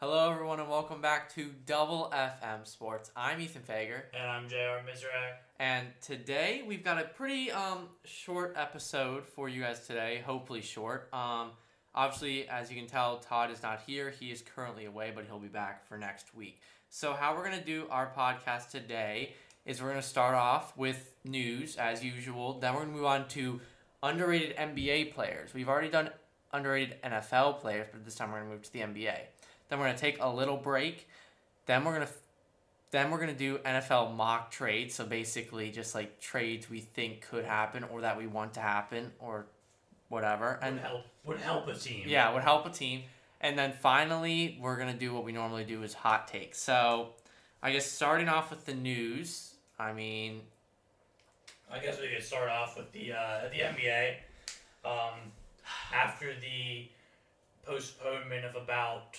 Hello, everyone, and welcome back to Double FM Sports. I'm Ethan Fager, And I'm JR Mizrak. and today we've got a pretty um, short episode for you guys today. Hopefully, short. Um, obviously, as you can tell, Todd is not here. He is currently away, but he'll be back for next week. So, how we're going to do our podcast today is we're going to start off with news as usual. Then we're going to move on to underrated NBA players. We've already done underrated NFL players, but this time we're going to move to the NBA. Then we're going to take a little break. Then we're going to then we're to do NFL mock trades, so basically just like trades we think could happen or that we want to happen or whatever. And And would help would help a team. yeah, would help a team. And then finally, we're gonna do what we normally do is hot takes. So, I guess starting off with the news. I mean, I guess we could start off with the uh, the NBA. Um, after the postponement of about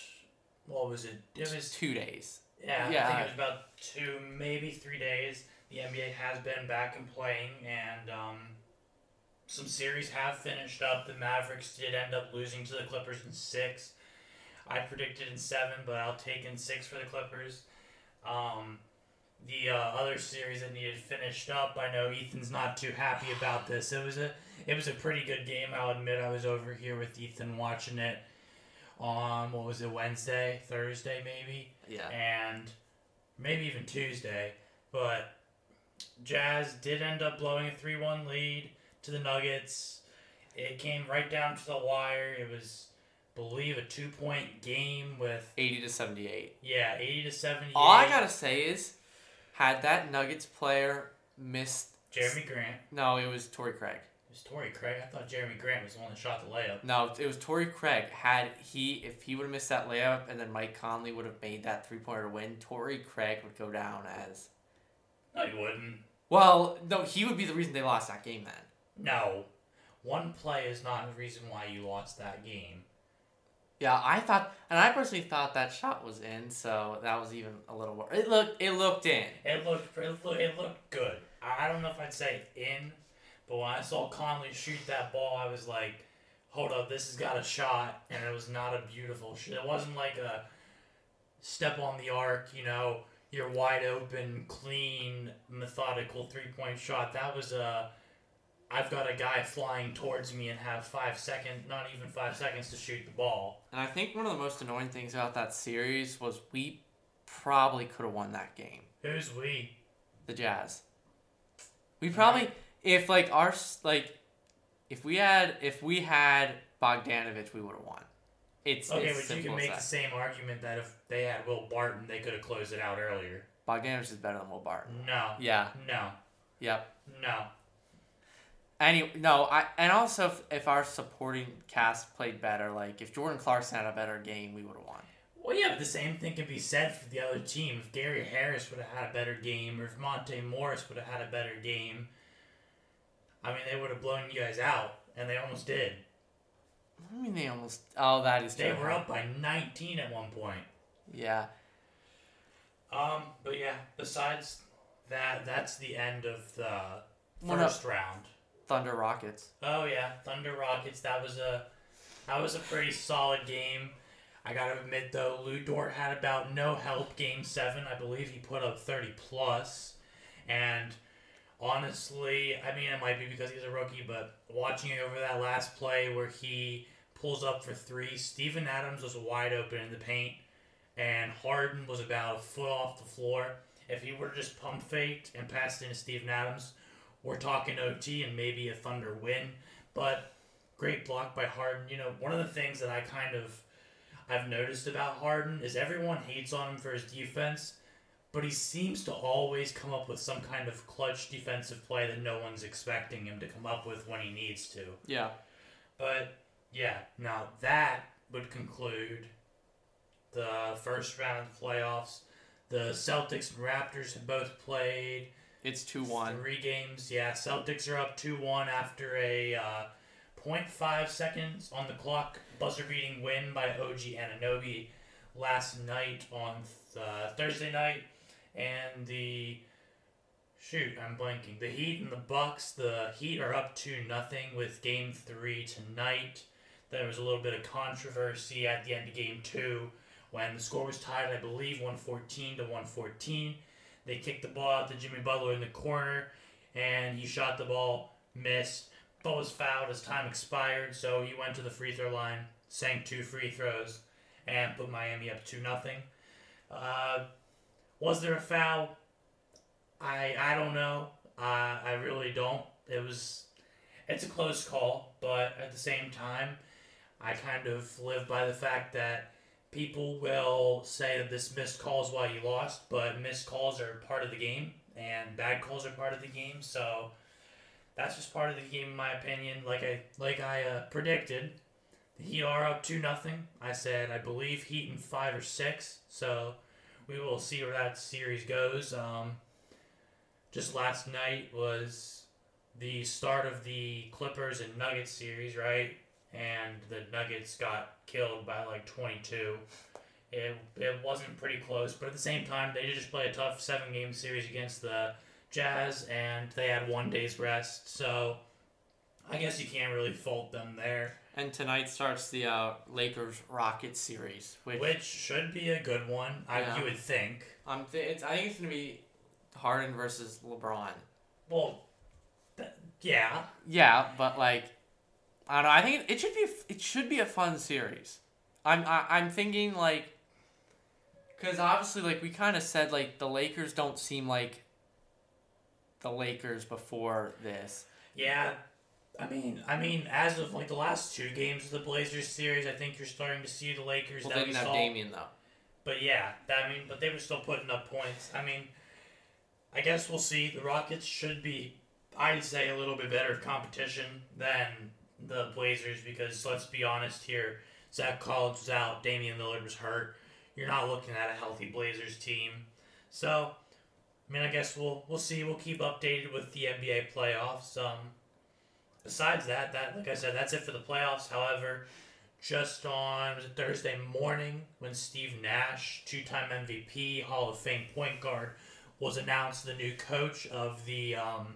what was it? It was two days. yeah, Yeah. I think it was about two, maybe three days. The NBA has been back and playing, and um, some series have finished up. The Mavericks did end up losing to the Clippers in six. I predicted in seven, but I'll take in six for the Clippers. Um, the uh, other series that needed finished up, I know Ethan's not too happy about this. It was a it was a pretty good game. I'll admit I was over here with Ethan watching it on what was it Wednesday, Thursday maybe Yeah. and maybe even Tuesday. But Jazz did end up blowing a 3 1 lead to the Nuggets. It came right down to the wire. It was, believe, a two point game with, 80 to 78. yeah, 80 to 78. All I gotta say is, had that Nuggets player missed. Jerami Grant. No, it was Torrey Craig. It was Torrey Craig. I thought Jerami Grant was the one that shot the layup. No, it was Torrey Craig. Had he, if he would have missed that layup, and then Mike Conley would have made that three pointer win, Torrey Craig would go down as No, you wouldn't. well. No, he would be the reason they lost that game. Then. No. One play is not the reason why you lost that game. Yeah, I thought, and I personally thought that shot was in, so that was even a little. wor- It looked, it looked in. It looked it looked, it looked good. I don't know if I'd say in, but when I saw Conley shoot that ball, I was like, "Hold up, this has got a shot," and it was not a beautiful shot. It wasn't like a step on the arc, you know, your wide open, clean, methodical three point shot. That was a I've got a guy flying towards me and have five seconds, not even five seconds to shoot the ball. And I think one of the most annoying things about that series was we probably could have won that game. Who's we? The Jazz. We probably, if like our like, if we had if we had Bogdanovich, we would have won. It's Okay, it's but you can make the same argument that if they had Will Barton, they could have closed it out earlier. Bogdanovich is better than Will Barton. No, Yeah. no, Yep. no. Any no, I and also if, if our supporting cast played better, like if Jordan Clarkson had a better game, we would have won. Well, yeah, but the same thing can be said for the other team. If Gary Harris would have had a better game, or if Monte Morris would have had a better game, I mean, they would have blown you guys out, and they almost did. I mean, they almost. Oh, that is They true. were up by 19 at one point. Yeah. Um, but yeah, besides that, that's the end of the Well, no. first round. Thunder Rockets. Oh yeah, Thunder Rockets. That was a that was a pretty solid game. I gotta admit though, Lu Dort had about no help game seven. I believe he put up thirty plus, and honestly, I mean it might be because he's a rookie, but watching it over that last play where he pulls up for three, Steven Adams was wide open in the paint, and Harden was about a foot off the floor. If he were just pump faked and passed into Steven Adams, we're talking OT and maybe a Thunder win. But great block by Harden. You know, one of the things that I kind of I've noticed about Harden is everyone hates on him for his defense, but he seems to always come up with some kind of clutch defensive play that no one's expecting him to come up with when he needs to. Yeah. But yeah, now that would conclude the first round of the playoffs. The Celtics and Raptors have both played. It's 2 1. Three games, yeah. Celtics are up 2 1 after a uh, 0.5 seconds on the clock buzzer beating win by OG Anunoby last night on th- uh, Thursday night. And the. Shoot, I'm blanking. The Heat and the Bucks. The Heat are up 2 nothing with game 3 tonight. There was a little bit of controversy at the end of game 2 when the score was tied, I believe 114 to 114. They kicked the ball out to Jimmy Butler in the corner, and he shot the ball, missed, but was fouled as time expired. So he went to the free throw line, sank two free throws, and put Miami up two nothing. Uh, was there a foul? I I don't know. Uh, I really don't. It was. It's a close call, but at the same time, I kind of live by the fact that people will say that this missed call is why you lost, but missed calls are part of the game, and bad calls are part of the game. So that's just part of the game, in my opinion. Like I like I uh, predicted, the Heat are up two nothing. I said I believe Heat in five or six. So we will see where that series goes. Um, just last night was the start of the Clippers and Nuggets series, right? And the Nuggets got killed by like 22. It, it wasn't pretty close, but at the same time, they did just play a tough seven game series against the Jazz, and they had one day's rest. So I guess you can't really fault them there. And tonight starts the uh, Lakers Rockets series, which, Which should be a good one, I, Yeah. you would think. um, th- it's, I think it's gonna be Harden versus LeBron. Well, th- yeah. Yeah, but like, I don't know. I think it, it should be it should be a fun series. I'm I, I'm thinking like, because obviously like we kind of said like the Lakers don't seem like the Lakers before this. Yeah, I mean, I mean, as of like the last two games of the Blazers series, I think you're starting to see the Lakers Well, that they we didn't have saw. Damian though. But yeah, that, I mean, but they were still putting up points. I mean, I guess we'll see. The Rockets should be, I'd say, a little bit better of competition than the Blazers because let's be honest here, Zach Collins was out, Damian Lillard was hurt. You're not looking at a healthy Blazers team, so. I mean, I guess we'll we'll see. We'll keep updated with the NBA playoffs. Um, besides that, that like I said, that's it for the playoffs. However, just on Thursday morning when Steve Nash, two-time MVP, Hall of Fame point guard, was announced the new coach of the um,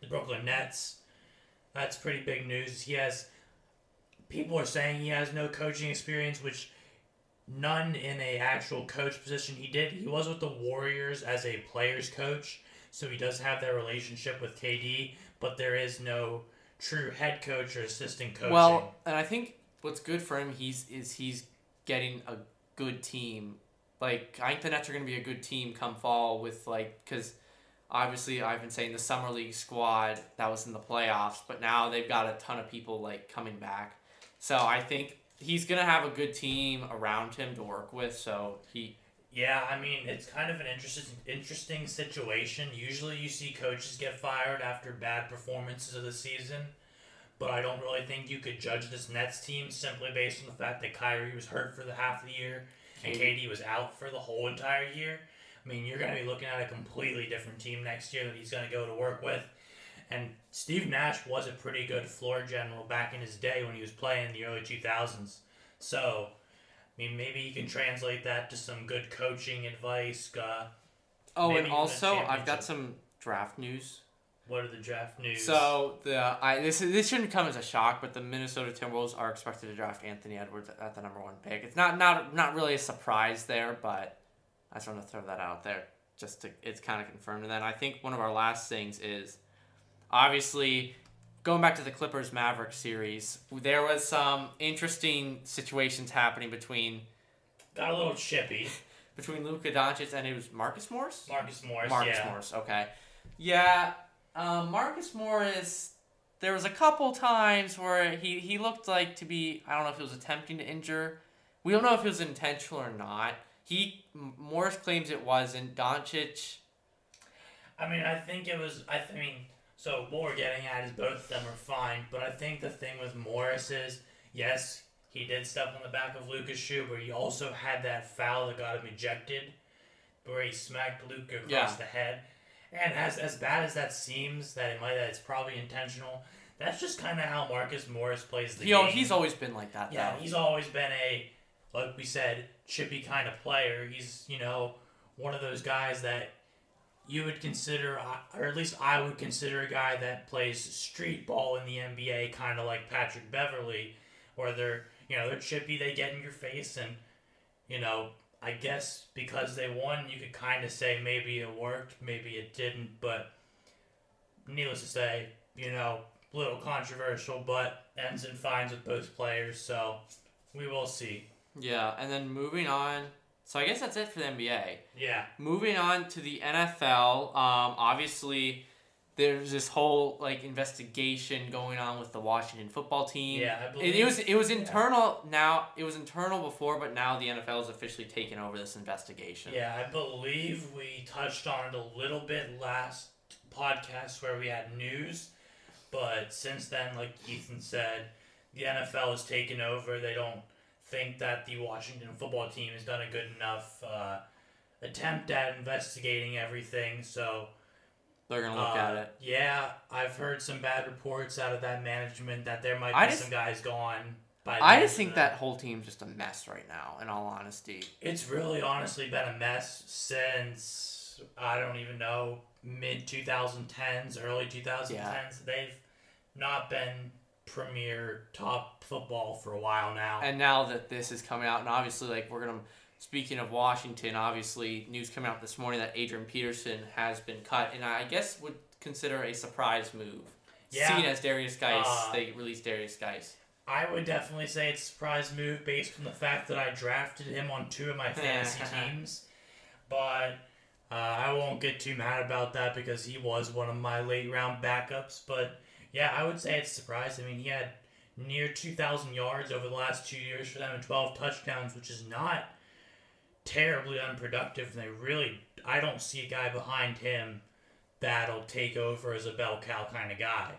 the Brooklyn Nets. That's pretty big news. He has people are saying he has no coaching experience, which none in a actual coach position. He did. He was with the Warriors as a players coach, so he does have that relationship with KD. But there is no true head coach or assistant coach. Well, and I think what's good for him he's is he's getting a good team. Like I think the Nets are going to be a good team come fall with like because obviously I've been saying the summer league squad that was in the playoffs, but now they've got a ton of people like coming back. So I think he's gonna have a good team around him to work with. So he Yeah, I mean it's kind of an interesting interesting situation. Usually you see coaches get fired after bad performances of the season, but I don't really think you could judge this Nets team simply based on the fact that Kyrie was hurt for the half of the year and KD was out for the whole entire year. I mean, you're going to be looking at a completely different team next year that he's going to go to work with. And Steve Nash was a pretty good floor general back in his day when he was playing in the early 2000s. So, I mean, maybe you can translate that to some good coaching advice. Uh, oh, and also I've got some draft news. what are the draft news? So the I this this shouldn't come as a shock, but the Minnesota Timberwolves are expected to draft Anthony Edwards at the number one pick. It's not not not really a surprise there, but I just want to throw that out there just to it's kind of confirmed. And then I think one of our last things is obviously going back to the Clippers Mavericks series. There was some interesting situations happening between got a little chippy. between Luka Doncic and it was Marcus Morris. Marcus Morris, Marcus yeah. Morris. Okay. Yeah, um, Marcus Morris. There was a couple times where he, he looked like to be. I don't know if he was attempting to injure. We don't know if it was intentional or not. He Morris claims it wasn't. Doncic. I mean, I think it was. I, th- I mean, so what we're getting at is both of them are fine, but I think the thing with Morris is, yes, he did step on the back of Luka's shoe, but he also had that foul that got him ejected, where he smacked Luca across Yeah. the head. And as as bad as that seems, that it might that it's probably intentional. That's just kind of how Marcus Morris plays the game. You know, game. he's always been like that Yeah, though. he's always been a, like we said, chippy kind of player. He's, you know, one of those guys that you would consider, uh, or at least I would consider a guy that plays street ball in the NBA, kind of like Patrick Beverley, where they're, you know, they're chippy, they get in your face, and you know, I guess because they won, you could kind of say maybe it worked, maybe it didn't, but needless to say, you know, a little controversial, but ends in fines with both players, so we will see. Yeah, and then moving on. So I guess that's it for the NBA. Yeah. Moving on to the NFL. Um, obviously, there's this whole like investigation going on with the Washington football team. Yeah, I It, believe. it was it was internal now. It was internal before, but now the NFL has officially taken over this investigation. Yeah, I believe we touched on it a little bit last podcast where we had news, but since then, like Ethan said, the NFL has taken over. They don't think that the Washington football team has done a good enough uh, attempt at investigating everything. So They're gonna look uh, at it. Yeah, I've heard some bad reports out of that management that there might be just- some guys gone. By I just think that whole team's just a mess right now. In all honesty, It's really honestly been a mess since I don't even know mid 2010s, early 2010s. They've not been premier top football for a while now. and now that this is coming out, and obviously, like we're gonna. Speaking of Washington, obviously, news coming out this morning that Adrian Peterson has been cut, and I guess would consider a surprise move. Yeah. Seeing as Derrius Guice, Uh, they released Derrius Guice. I would definitely say it's a surprise move based on the fact that I drafted him on two of my fantasy teams. But uh, I won't get too mad about that because he was one of my late round backups. But yeah, I would say it's a surprise. I mean, he had near 2,000 yards over the last two years for them and 12 touchdowns, which is not terribly unproductive. And they really, I don't see a guy behind him that'll take over as a bell cow kind of guy.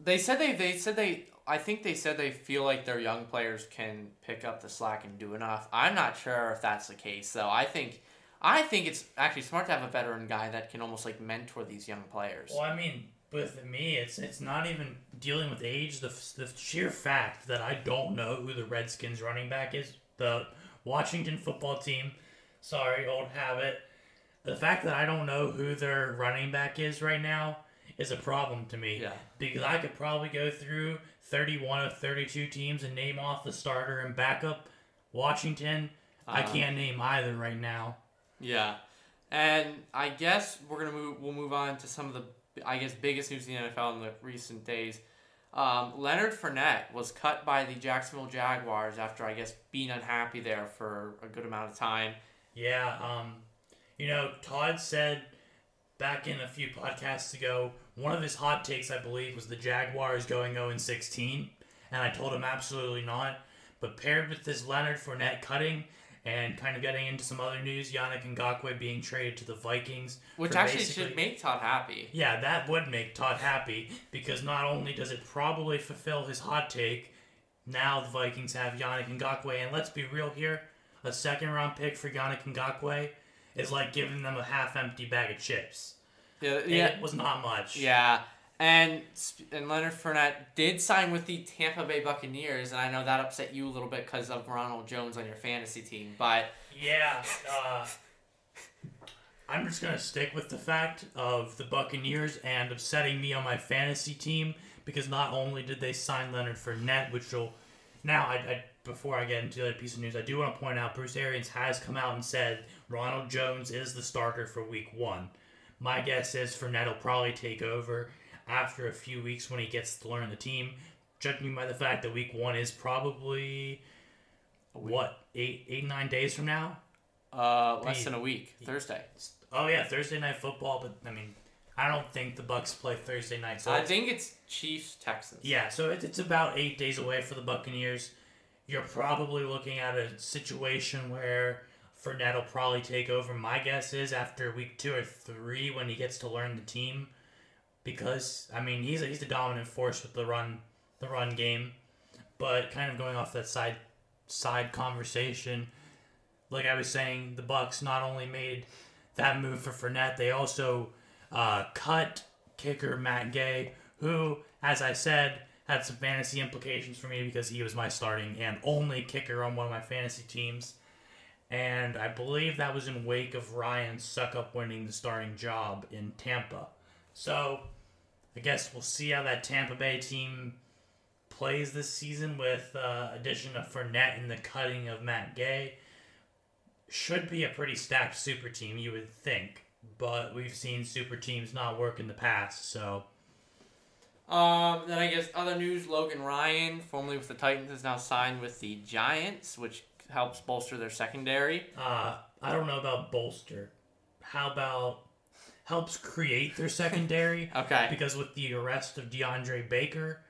They said they they said they I think they said they feel like their young players can pick up the slack and do enough. I'm not sure if that's the case though. I think I think it's actually smart to have a veteran guy that can almost like mentor these young players. Well, I mean, with me, it's it's not even dealing with age. The, the sheer fact that I don't know who the Redskins running back is, the Washington football team. Sorry, old habit. The fact that I don't know who their running back is right now is a problem to me. Yeah. Because I could probably go through 31 of 32 teams and name off the starter and backup. Washington, I Uh-huh. can't name either right now. Yeah, and I guess we're gonna move. We'll move on to some of the, I guess, biggest news in the NFL in the recent days. Um, Leonard Fournette was cut by the Jacksonville Jaguars after I guess being unhappy there for a good amount of time. Yeah, um, you know, Todd said back in a few podcasts ago, one of his hot takes, I believe, was the Jaguars going 0 16, and I told him absolutely not. But paired with this Leonard Fournette cutting and kind of getting into some other news, Yannick Ngakoue being traded to the Vikings, Which actually should make Todd happy. yeah, that would make Todd happy because not only does it probably fulfill his hot take, now the Vikings have Yannick Ngakoue, and let's be real here, a second round pick for Yannick Ngakoue is like giving them a half empty bag of chips. Yeah, yeah, It was not much. yeah. And and Leonard Fournette did sign with the Tampa Bay Buccaneers, and I know that upset you a little bit because of Ronald Jones on your fantasy team. But Yeah. Uh, I'm just to stick with the fact of the Buccaneers and upsetting me on my fantasy team because not only did they sign Leonard Fournette, which will. Now, I, I before I get into the other piece of news, I do want to point out Bruce Arians has come out and said Ronald Jones is the starter for week one. My guess is Fournette will probably take over after a few weeks when he gets to learn the team, judging by the fact that week one is probably what eight eight nine days from now. uh, less The- than a week, Thursday. Oh yeah, Thursday night football, but I mean, I don't think the Bucs play Thursday night. So I it's- think it's Chiefs Texans. yeah, so it, it's about eight days away for the Buccaneers. You're probably looking at a situation where Fournette will probably take over. My guess is after week two or three when he gets to learn the team, because I mean he's a, he's the dominant force with the run the run game. But kind of going off that side side conversation, like I was saying, the Bucs not only made that move for Fournette, they also uh, cut kicker Matt Gay, who, as I said, had some fantasy implications for me because he was my starting and only kicker on one of my fantasy teams. And I believe that was in wake of Ryan Succop winning the starting job in Tampa. So I guess we'll see how that Tampa Bay team plays this season with uh, addition of Fournette and the cutting of Matt Gay. should be a pretty stacked super team, you would think. But we've seen super teams not work in the past, so Um, then I guess other news: Logan Ryan, formerly with the Titans, is now signed with the Giants, which helps bolster their secondary. uh, I don't know about bolster. How about helps create their secondary? Okay. because with the arrest of DeAndre Baker,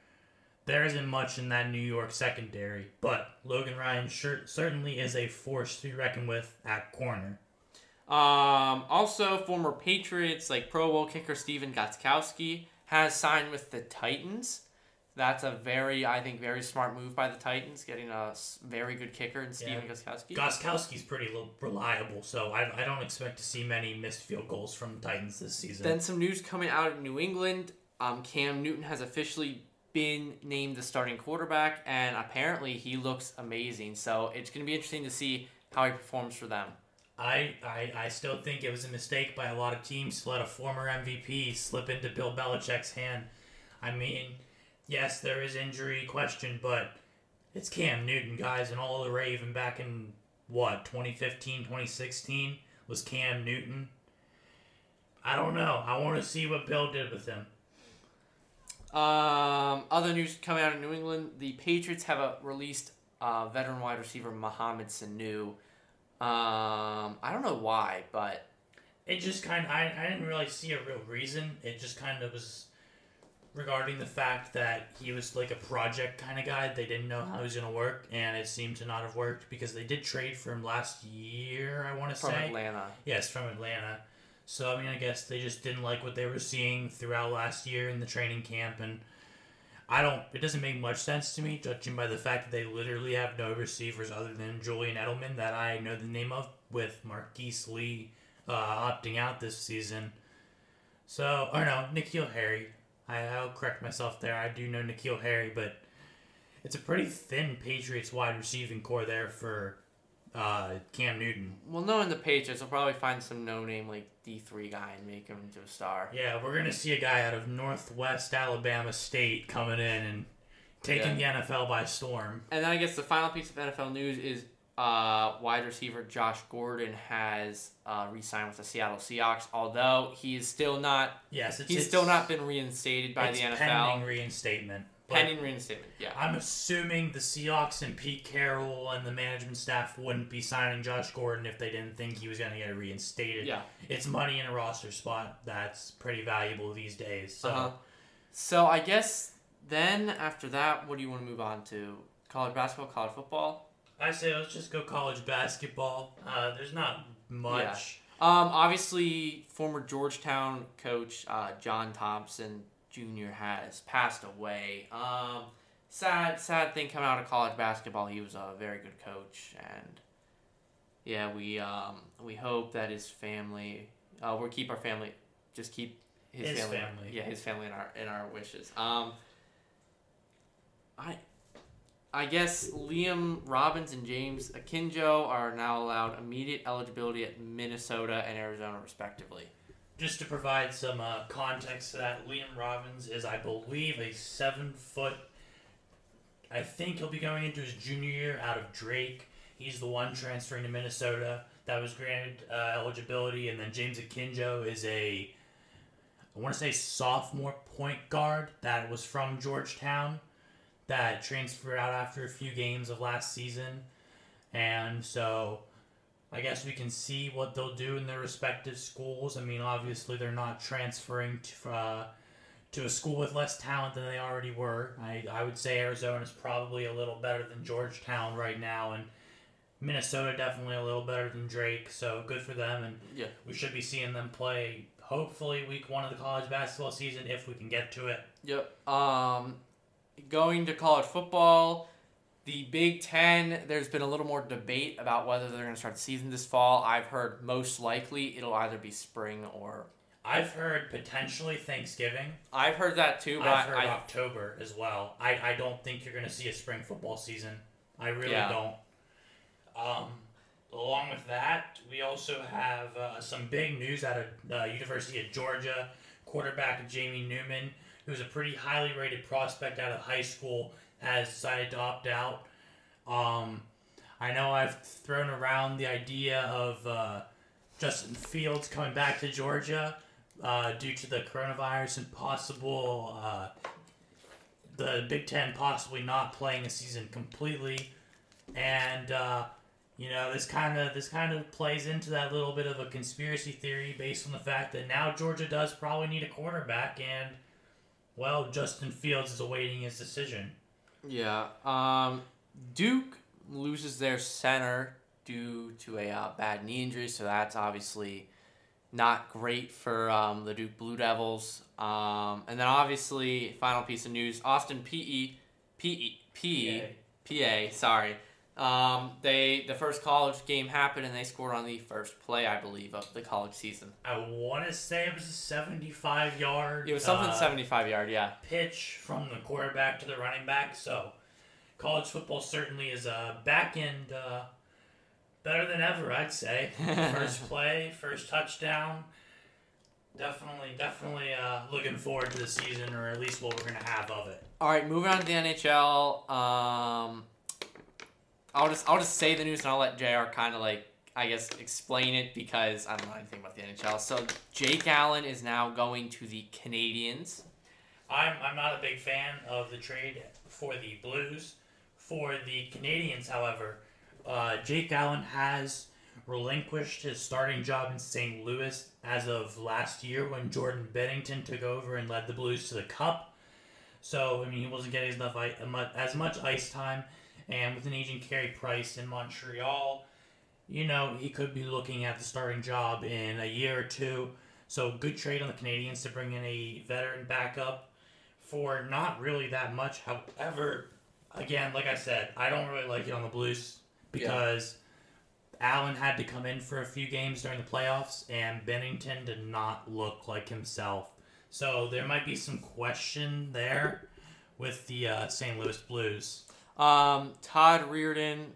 there isn't much in that New York secondary. But Logan Ryan sure, certainly is a force to be reckoned with at corner. Um, also, former Patriots like Pro Bowl kicker Stephen Gostkowski has signed with the Titans. That's a very, I think, very smart move by the Titans, getting a very good kicker in Stephen Yeah. Gostkowski. Gostkowski's pretty reliable, so I, I don't expect to see many missed field goals from the Titans this season. Then some news coming out of New England. Um, Cam Newton has officially been named the starting quarterback, and apparently he looks amazing. So it's going to be interesting to see how he performs for them. I, I, I still think it was a mistake by a lot of teams to let a former MVP slip into Bill Belichick's hand. I mean, yes, there is injury question, but it's Cam Newton, guys, and all the Raven back in what 2015, 2016 was Cam Newton. I don't know. I want to see what Bill did with him. Um, other news coming out of New England: the Patriots have uh, released uh, veteran wide receiver Mohamed Sanu. Um, I don't know why, but It just kind of, I, I didn't really see a real reason. It just kind of was regarding the fact that he was like a project kind of guy. They didn't know how he was going to work, and it seemed to not have worked because they did trade for him last year, I want to say. from. Atlanta. Yes, from Atlanta. So, I mean, I guess they just didn't like what they were seeing throughout last year in the training camp, and I don't, it doesn't make much sense to me, judging by the fact that they literally have no receivers other than Julian Edelman that I know the name of, with Marquise Lee uh, opting out this season. So, or no, N'Keal Harry. I, I'll correct myself there. I do know N'Keal Harry, but it's a pretty thin Patriots wide receiving core there for uh, Cam Newton. Well, knowing the Patriots, they'll probably find some no-name like D three guy and make him into a star. Yeah, we're gonna see a guy out of Northwest Alabama State coming in and taking the NFL by storm. And then I guess the final piece of NFL news is uh, wide receiver Josh Gordon has uh, re-signed with the Seattle Seahawks, although he is still not Yes, it's he's it's- still not been reinstated by the NFL. pending reinstatement. Pending reinstatement, yeah. I'm assuming the Seahawks and Pete Carroll and the management staff wouldn't be signing Josh Gordon if they didn't think he was gonna get reinstated. Yeah. It's money in a roster spot that's pretty valuable these days. So Uh-huh. So I guess then after that, what do you want to move on to? College basketball, college football. I say let's just go college basketball. Uh, there's not much. Um, obviously, former Georgetown coach uh, John Thompson Jr. has passed away. Um, sad, sad thing coming out of college basketball. He was a very good coach, and yeah, we um, we hope that his family. Uh, we'll keep our family. Just keep his, His family. family. Yeah, his family in our in our wishes. Um, I. I guess Liam Robbins and James Akinjo are now allowed immediate eligibility at Minnesota and Arizona, respectively. Just to provide some uh, context to that, Liam Robbins is, I believe, a seven foot. I think he'll be going into his junior year out of Drake. He's the one transferring to Minnesota that was granted uh, eligibility, and then James Akinjo is a, I want to say sophomore point guard that was from Georgetown, that transferred out after a few games of last season, and so I guess we can see what they'll do in their respective schools. I mean, obviously they're not transferring to uh, to a school with less talent than they already were. I, I would say Arizona is probably a little better than Georgetown right now, and Minnesota definitely a little better than Drake. So good for them, and Yeah. we should be seeing them play hopefully week one of the college basketball season if we can get to it. Yep. Um, going to college football, the Big Ten. There's been a little more debate about whether they're going to start the season this fall. I've heard most likely it'll either be spring or. I've heard potentially Thanksgiving. I've heard that too, but I've heard I, October as well. I, I don't think you're going to see a spring football season. I really Yeah. don't. Um, along with that, we also have uh, some big news out of uh, University of Georgia. Quarterback Jamie Newman, who's a pretty highly rated prospect out of high school, has decided to opt out. Um, I know I've thrown around the idea of uh, Justin Fields coming back to Georgia uh, due to the coronavirus and possible uh, the Big Ten possibly not playing a season completely, and uh, you know this kind of this kind of plays into that little bit of a conspiracy theory based on the fact that now Georgia does probably need a quarterback, and well, Justin Fields is awaiting his decision. Yeah. Um, Duke loses their center due to a uh, bad knee injury, so that's obviously not great for um, the Duke Blue Devils. Um, and then obviously, final piece of news: Austin P E P PA. Sorry. Um, they the first college game happened and they scored on the first play, I believe, of the college season. I want to say it was a 75 yard. It was something uh, seventy five yard, yeah. pitch from the quarterback to the running back. So, college football certainly is a back end uh, better than ever, I'd say. First play, first touchdown. Definitely, definitely uh, looking forward to the season, or at least what we're gonna have of it. All right, moving on to the NHL. Um, I'll just I'll just say the news and I'll let Jr. kind of like I guess explain it because I don't know anything about the NHL. So Jake Allen is now going to the Canadiens. I'm, I'm not a big fan of the trade for the Blues. For the Canadiens, however, uh, Jake Allen has relinquished his starting job in St. Louis as of last year when Jordan Binnington took over and led the Blues to the Cup. So, I mean, he wasn't getting enough as much ice time. And with an aging Carey Price in Montreal, you know, he could be looking at the starting job in a year or two. So, good trade on the Canadiens to bring in a veteran backup for not really that much. However, again, like I said, I don't really like it on the Blues because Allen had to come in for a few games during the playoffs, and Binnington did not look like himself. So there might be some question there with the uh, St. Louis Blues. Um, Todd Reirden,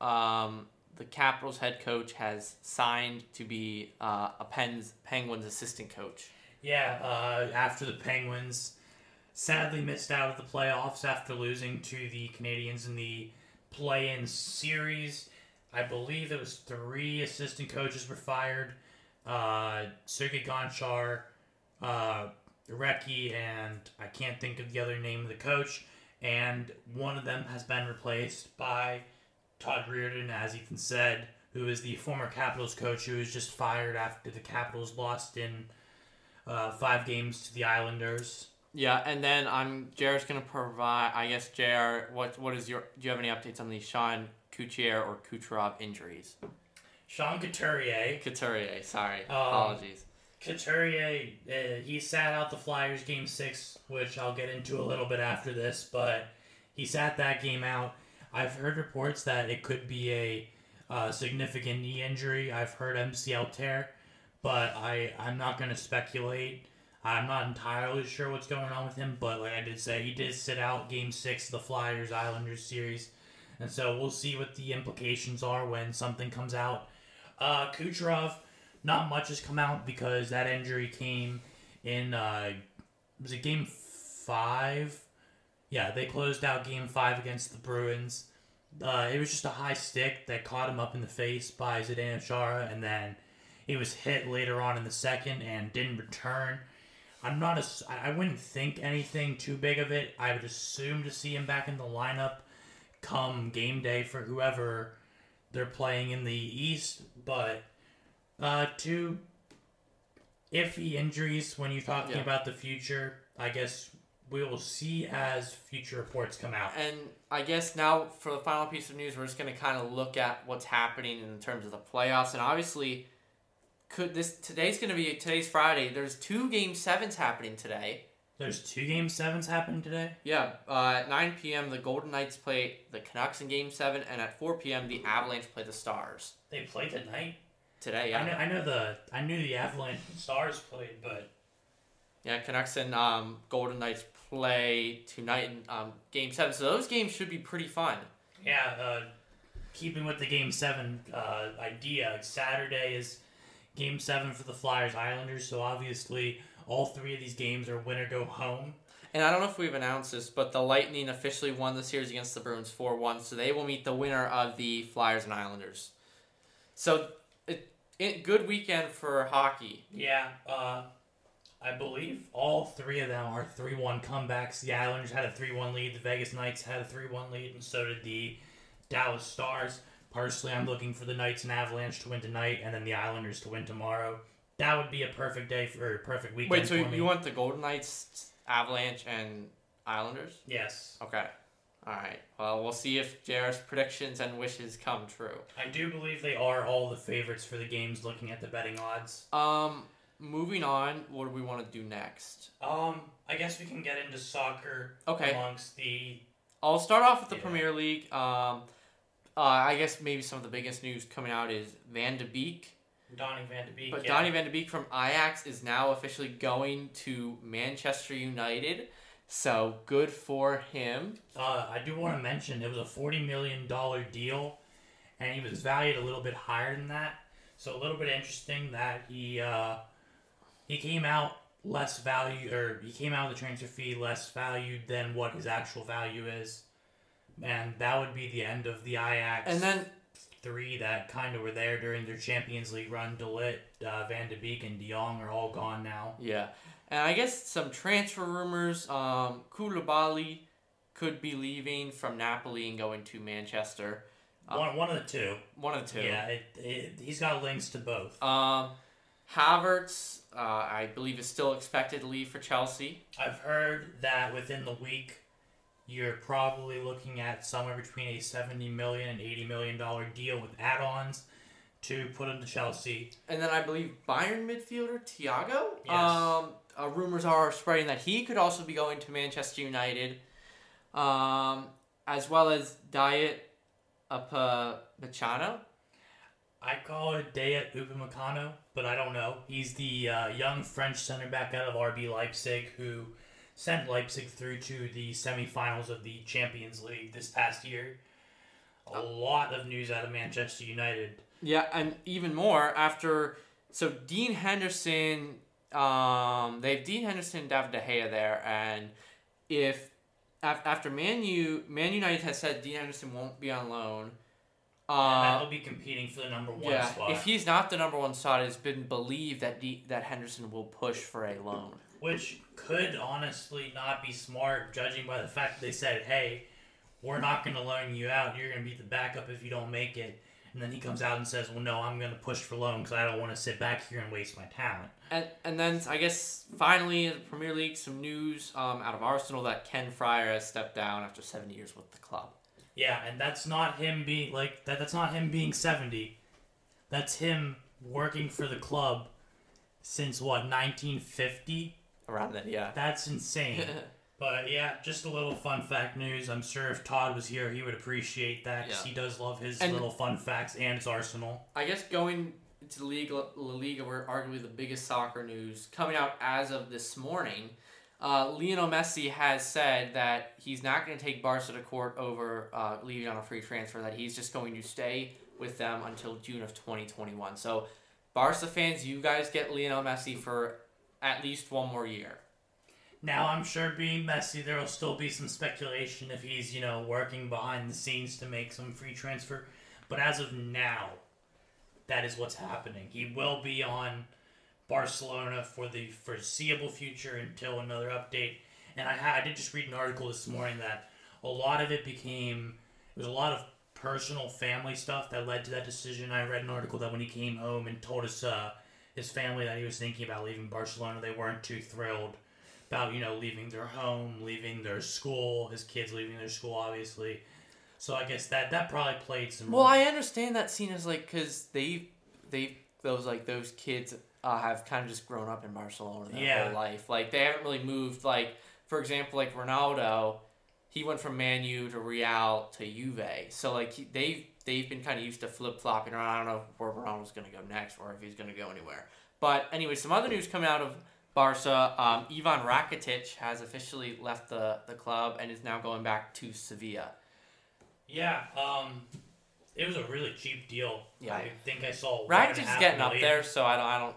um, the Capitals head coach, has signed to be uh, a Pens Penguins assistant coach. Yeah, uh, after the Penguins sadly missed out of the playoffs after losing to the Canadiens in the play-in series. I believe it was three assistant coaches were fired. Uh, Sergei Gonchar, uh, and I can't think of the other name of the coach. And one of them has been replaced by Todd Reirden, as Ethan said, who is the former Capitals coach who was just fired after the Capitals lost in uh, five games to the Islanders. Yeah, and then I'm Jared's gonna provide. I guess Jr. What what is your? Do you have any updates on the Sean Coutier or Kucherov injuries? Sean Couturier. Couturier, sorry, Um, apologies. Couturier, uh, he sat out the Flyers game six, which I'll get into a little bit after this, but he sat that game out. I've heard reports that it could be a uh, significant knee injury. I've heard MCL tear, but I, I'm not going to speculate. I'm not entirely sure what's going on with him, but like I did say, he did sit out game six of the Flyers Islanders series. And so we'll see what the implications are when something comes out. Uh, Kucherov, not much has come out because that injury came in, uh, was it game five? Yeah, they closed out game five against the Bruins. Uh, it was just a high stick that caught him up in the face by Zdeno Chara, and then he was hit later on in the second and didn't return. I'm not a, I wouldn't think anything too big of it. I would assume to see him back in the lineup come game day for whoever they're playing in the East, but uh, two iffy injuries when you're talking Yeah. about the future. I guess we will see as future reports come out. And I guess now for the final piece of news, we're just gonna kind of look at what's happening in terms of the playoffs, and obviously, could this today's gonna be today's Friday. There's two game sevens happening today. There's two game sevens happening today. Yeah, uh, at 9 p.m. the Golden Knights play the Canucks in Game Seven, and at 4 p.m. the Avalanche play the Stars. They play tonight. Today, I know. yeah, I know the. I knew the Avalanche Stars played, but yeah, Canucks and um, Golden Knights play tonight in um, Game Seven. So those games should be pretty fun. yeah. Uh, keeping with the game seven uh, idea, Saturday is game seven for the Flyers Islanders. So obviously, all three of these games are win or go home. And I don't know if we've announced this, but the Lightning officially won the series against the Bruins 4 1, so they will meet the winner of the Flyers and Islanders. So, it, it good weekend for hockey. Yeah, uh, I believe all three of them are 3 1 comebacks. The Islanders had a 3 1 lead, the Vegas Knights had a 3 1 lead, and so did the Dallas Stars. Personally, I'm looking for the Knights and Avalanche to win tonight, and then the Islanders to win tomorrow. That would be a perfect day for a perfect weekend. Wait, so for me. you want the Golden Knights, Avalanche, and Islanders? Yes. Okay. All right. Well, we'll see if JR's predictions and wishes come true. I do believe they are all the favorites for the games looking at the betting odds. Um, moving on, what do we want to do next? Um, I guess we can get into soccer Okay. amongst the I'll start off with the Yeah. Premier League. Um, uh, I guess maybe some of the biggest news coming out is Van de Beek. Donny Van de Beek. But yeah. Donny Van de Beek from Ajax is now officially going to Manchester United. So good for him. Uh, I do want to mention it was a forty million dollar deal, and he was valued a little bit higher than that. So a little bit interesting that he uh, he came out less value, or he came out of the transfer fee less valued than what his actual value is, and that would be the end of the Ajax. And then three that kind of were there during their Champions League run. De Ligt, uh, Van de Beek, and De Jong are all gone now. yeah, and I guess some transfer rumors. Um, Koulibaly could be leaving from Napoli and going to Manchester. Uh, One, one of the two. One of the two. Yeah, it, it, he's got links to both. Um, Havertz, uh, I believe, is still expected to leave for Chelsea. I've heard that within the week, you're probably looking at somewhere between a seventy million and eighty million dollar deal with add-ons to put him to Chelsea. And then I believe Bayern midfielder Thiago. Yes. Um, uh, rumors are spreading that he could also be going to Manchester United, um, as well as Diet Upamecano. I call it Dayat Upamecano, but I don't know. He's the uh, young French center back out of RB Leipzig who sent Leipzig through to the semifinals of the Champions League this past year. A lot of news out of Manchester United. Yeah, and even more after. So Dean Henderson, um, they have Dean Henderson, and David De Gea there, and if after Man U, Man United has said Dean Henderson won't be on loan. Uh, that'll be competing for the number one yeah, spot. if he's not the number one spot, it's been believed that D- that Henderson will push for a loan. Which could honestly not be smart, judging by the fact that they said, hey, we're not going to loan you out. You're going to be the backup if you don't make it. And then he comes out and says, well, no, I'm going to push for loan because I don't want to sit back here and waste my talent. And and then I guess finally in the Premier League, some news um, out of Arsenal that Ken Friar has stepped down after seven years with the club. Yeah, and that's not him being like that. That's not him being seventy. That's him working for the club since what 1950. Around that, yeah. That's insane. but yeah, just a little fun fact news. I'm sure if Todd was here, he would appreciate that because Yeah. he does love his And- little fun facts and his Arsenal. I guess going to the league, La Liga, were arguably the biggest soccer news coming out as of this morning. Uh, Lionel Messi has said that he's not going to take Barca to court over uh, leaving on a free transfer. That he's just going to stay with them until June of 2021. So, Barca fans, you guys get Lionel Messi for at least one more year. Now I'm sure being Messi, there will still be some speculation if he's you know working behind the scenes to make some free transfer. But as of now, that is what's happening. He will be on Barcelona for the foreseeable future until another update. And I, I did just read an article this morning that a lot of it became it was a lot of personal family stuff that led to that decision. I read an article that when he came home and told us uh, his family that he was thinking about leaving Barcelona, they weren't too thrilled about you know leaving their home, leaving their school, his kids leaving their school, obviously. So I guess that that probably played some. Well, I understand that scene is like because they, they those like those kids uh, have kind of just grown up in Barcelona their Yeah. whole life. Like they haven't really moved. Like for example, like Ronaldo, he went from Man U to Real to Juve. So like he, they've they've been kind of used to flip flopping around. I don't know where Ronaldo's to go next or if he's to go anywhere. But anyway, some other news coming out of Barca. Um, Ivan Rakitic has officially left the, the club and is now going back to Sevilla. yeah, um, it was a really cheap deal. Yeah. I think I saw. one and a Rakitic's getting up there, so I don't I don't.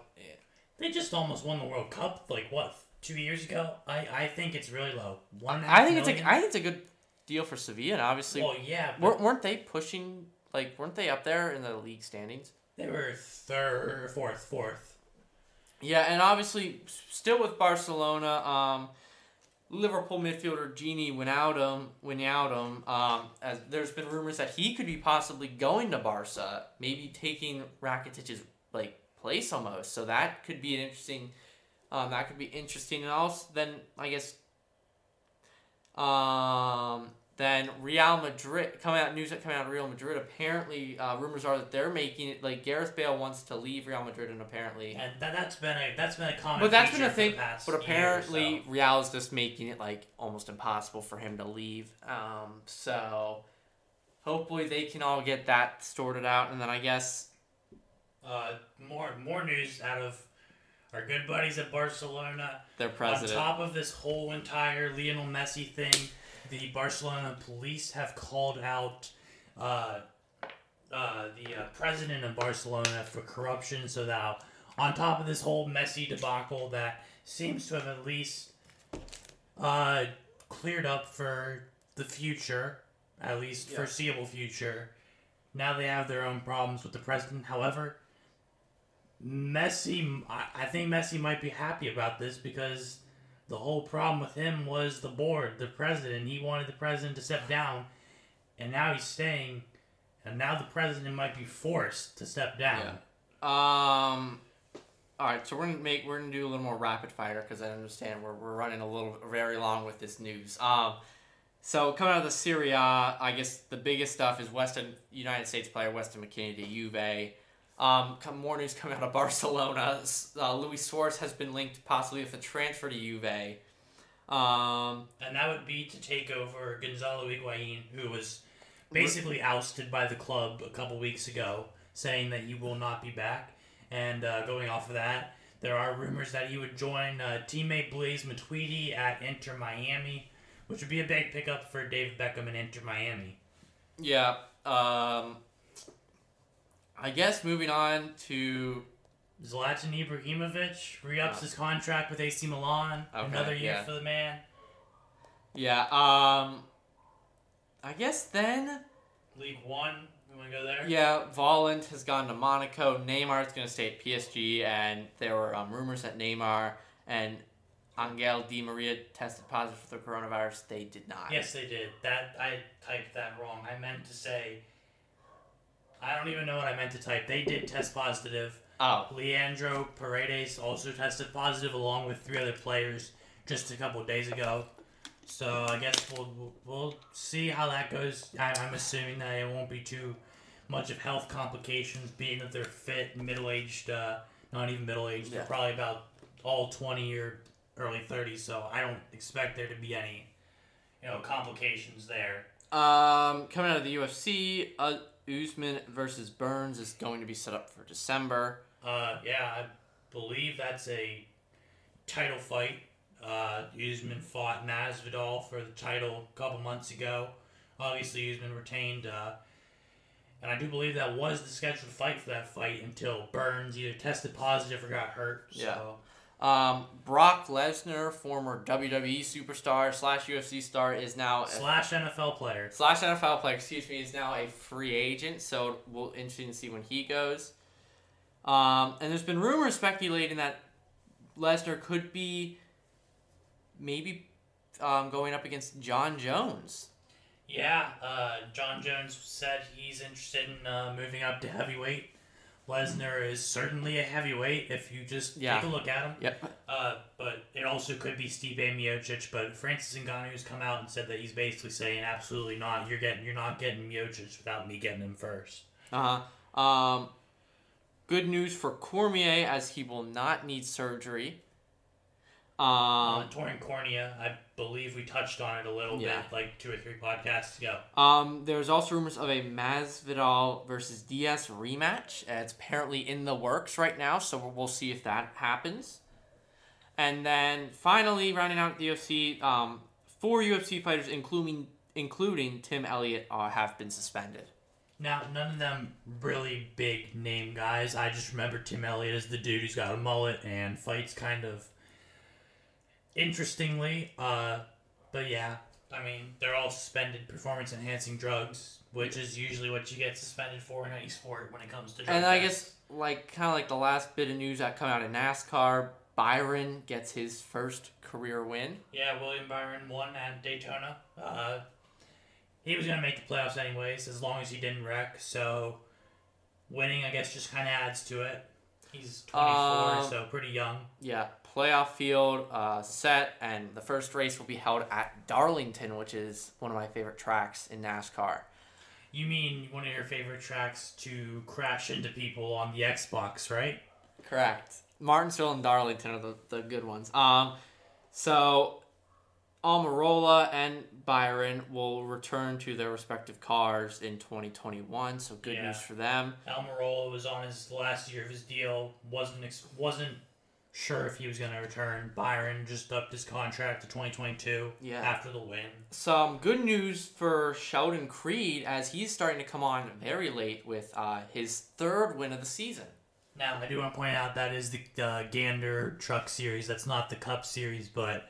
They just almost won the World Cup like what two years ago, I, I think it's really low. One. I think it's a million? I think it's a good deal for Sevilla, and obviously, Well, yeah, but weren't, weren't they pushing like weren't they up there in the league standings? they were third, fourth, fourth. Yeah, and obviously, still with Barcelona, um, Liverpool midfielder Gini Wijnaldum, Wijnaldum, um, as there's been rumors that he could be possibly going to Barca, maybe taking Rakitic's like place almost. So that could be an interesting. Um, that could be interesting, and also then I guess. Um, then Real Madrid coming out news that coming out of Real Madrid. Apparently, uh, rumors are that they're making it like Gareth Bale wants to leave Real Madrid, and apparently. And that, that's been a that's been a common. But that's been a thing. But apparently, so. Real is just making it like almost impossible for him to leave. Um, so hopefully they can all get that sorted out, and then I guess uh, more more news out of our good buddies at Barcelona. their president. On top of this whole entire Lionel Messi thing, the Barcelona police have called out uh, uh, the uh, president of Barcelona for corruption. So now, on top of this whole Messi debacle that seems to have at least uh, cleared up for the future, at least Yeah. foreseeable future, now they have their own problems with the president. However, Messi, I, I think Messi might be happy about this because the whole problem with him was the board, the president. He wanted the president to step down, and now he's staying, and now the president might be forced to step down. Yeah. Um. All right, so we're gonna make we're gonna do a little more rapid fire because I understand we're, we're running a little very long with this news. Um, so coming out of the Serie A, I guess the biggest stuff is Weston United States player Weston McKennie to Juve. Um, come more news coming out of Barcelona. Uh, Luis Suarez has been linked possibly with a transfer to Juve. Um, And that would be to take over Gonzalo Higuain, who was basically ousted by the club a couple weeks ago, saying that he will not be back. And uh, going off of that, there are rumors that he would join uh, teammate Blaise Matuidi at Inter Miami, which would be a big pickup for David Beckham and Inter Miami. yeah. Um, I guess moving on to Zlatan Ibrahimovic re-ups his contract with AC Milan. Okay, Another year yeah. for the man. yeah. Um, I guess then. League One. We want to go there? Yeah, Volland has gone to Monaco. Neymar is going to stay at PSG, and there were um, rumors that Neymar and Angel Di Maria tested positive for the coronavirus. They did not. Yes, they did. That I typed that wrong. I meant to say. I don't even know what I meant to type. They did test positive. Oh, Leandro Paredes also tested positive, along with three other players, just a couple days ago. So I guess we'll we'll see how that goes. I, I'm assuming that it won't be too much of health complications, being that they're fit, middle aged, uh, not even middle aged. Yeah. They're probably about all 20 or early 30s. So I don't expect there to be any, you know, complications there. um, coming out of the UFC, uh, Usman versus Burns is going to be set up for December. Uh, yeah, I believe that's a title fight. Uh, Usman fought Masvidal for the title a couple months ago. Obviously, Usman retained, uh, and I do believe that was the scheduled fight for that fight until Burns either tested positive or got hurt. So. Yeah. Um, Brock Lesnar, former WWE superstar slash UFC star, is now Slash NFL player. slash NFL player, excuse me, is now a free agent. So we'll interesting to see when he goes. Um, and there's been rumors speculating that Lesnar could be maybe um, going up against Jon Jones. Yeah, uh, Jon Jones said he's interested in uh, moving up to heavyweight. Lesnar is certainly a heavyweight if you just Yeah. take a look at him. Yep. Uh, but it also could be Stipe Miocic. But Francis Ngannou has come out and said that he's basically saying absolutely not. You're getting you're not getting Miocic without me getting him first. Uh huh. Um, good news for Cormier as he will not need surgery. Um, Uh, torn cornea, I believe we touched on it a little Yeah. bit, like two or three podcasts ago. Um, there's also rumors of a Masvidal versus Diaz rematch. Uh, It's apparently in the works right now, so we'll see if that happens. And then finally, rounding out the UFC, um, four UFC fighters, including including Tim Elliott, uh, have been suspended. Now, none of them really big name guys. I just remember Tim Elliott as the dude who's got a mullet and fights kind of interestingly, uh, but yeah, I mean, they're all suspended performance enhancing drugs, which is usually what you get suspended for in any sport when it comes to. And I guess like kind of like the last bit of news that come out of NASCAR, Byron gets his first career win. Yeah, William Byron won at Daytona. Uh, he was gonna make the playoffs anyways, as long as he didn't wreck. So, winning, I guess, just kind of adds to it. He's 24, Um, so pretty young. Yeah, playoff field uh, set, and the first race will be held at Darlington, which is one of my favorite tracks in NASCAR. You mean one of your favorite tracks to crash into people on the Xbox, right? Correct. Martinsville and Darlington are the, the good ones. Um, so Almirola and Byron will return to their respective cars in 2021. So good Yeah. news for them. Almirola was on his last year of his deal. wasn't ex- wasn't sure if he was going to return. Byron just upped his contract to 2022 Yeah. after the win. Some good news for Sheldon Creed as he's starting to come on very late with uh, his third win of the season. Now, I do want to point out that is the uh, Gander Truck Series. That's not the Cup Series, but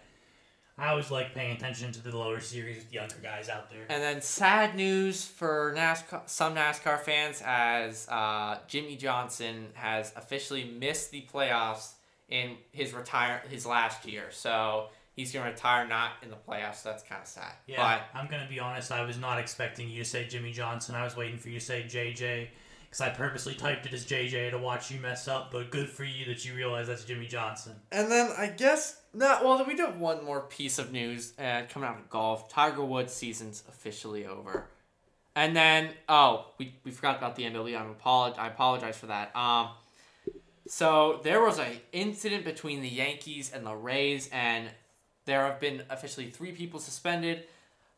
I always like paying attention to the lower series with the younger guys out there. And then sad news for NASCAR, some NASCAR fans as uh, Jimmie Johnson has officially missed the playoffs in his retire his last year. So he's going to retire not in the playoffs. So that's kind of sad. Yeah, I'm going to be honest. I was not expecting you to say Jimmie Johnson. I was waiting for you to say JJ because I purposely typed it as JJ to watch you mess up, but good for you that you realize that's Jimmie Johnson. And then I guess no. Well, we do have one more piece of news uh, coming out of golf. Tiger Woods season's officially over. And then oh, we, we forgot about the MLB. I'm apolog- I apologize for that. Um, so there was an incident between the Yankees and the Rays, and there have been officially three people suspended.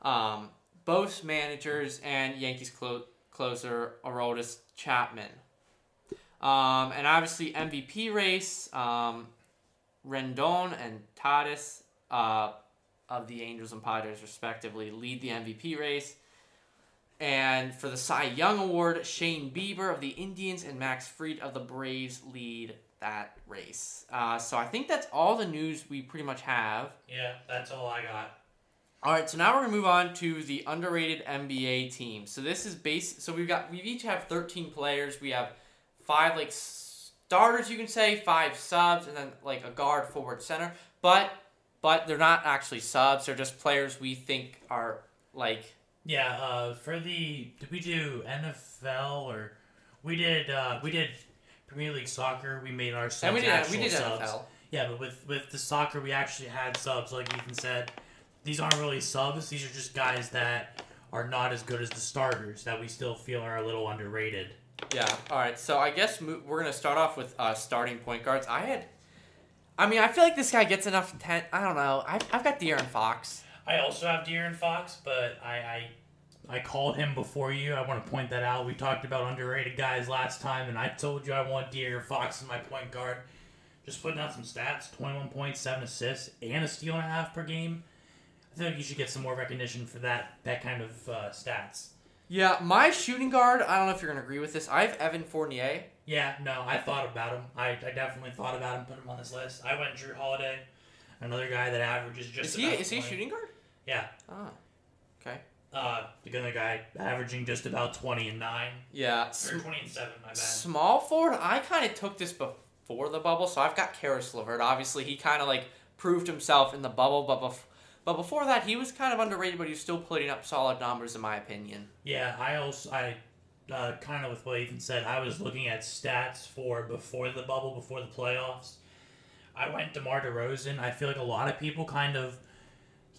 Um, both managers and Yankees clo- closer Aroldis Chapman. Um, and obviously MVP race, um, Rendon and Tatis uh, of the Angels and Padres respectively lead the MVP race. And for the Cy Young Award, Shane Bieber of the Indians and Max Fried of the Braves lead that race. Uh, so I think that's all the news we pretty much have. Yeah, that's all I got. All right, so now we're gonna move on to the underrated NBA team. So this is base. So we've got we each have thirteen players. We have five like starters, you can say, five subs, and then like a guard, forward, center. But but they're not actually subs. They're just players we think are like Yeah, uh, for the did we do NFL or we did uh, we did Premier League soccer. We made our subs and we did actual we did subs. NFL. Yeah, but with with the soccer, we actually had subs, like Ethan said. These aren't really subs. These are just guys that are not as good as the starters that we still feel are a little underrated. Yeah. All right. So I guess mo- we're gonna start off with uh, starting point guards. I had. I mean, I feel like this guy gets enough ten. I don't know. I've, I've got De'Aaron Fox. I also have De'Aaron Fox, but I, I I called him before you. I want to point that out. We talked about underrated guys last time, and I told you I want De'Aaron Fox as my point guard. Just putting out some stats: twenty-one points, seven assists, and a steal and a half per game. I think you should get some more recognition for that that kind of uh, stats. Yeah, my shooting guard. I don't know if you're gonna agree with this. I have Evan Fournier. Yeah, no, I thought about him. I, I definitely thought about him, put him on this list. I went Jrue Holiday, another guy that averages just Is he is he a shooting guard? Yeah, Ah, okay. Uh, the other guy averaging just about twenty and nine Yeah, or twenty and seven. My bad. small forward. I kind of took this before the bubble, so I've got Caris LeVert. Obviously, he kind of like proved himself in the bubble, but bef- but before that, he was kind of underrated, but he was still putting up solid numbers, in my opinion. Yeah, I also I uh, kind of with what Ethan said. I was looking at stats for before the bubble, before the playoffs. I went DeMar DeRozan. I feel like a lot of people kind of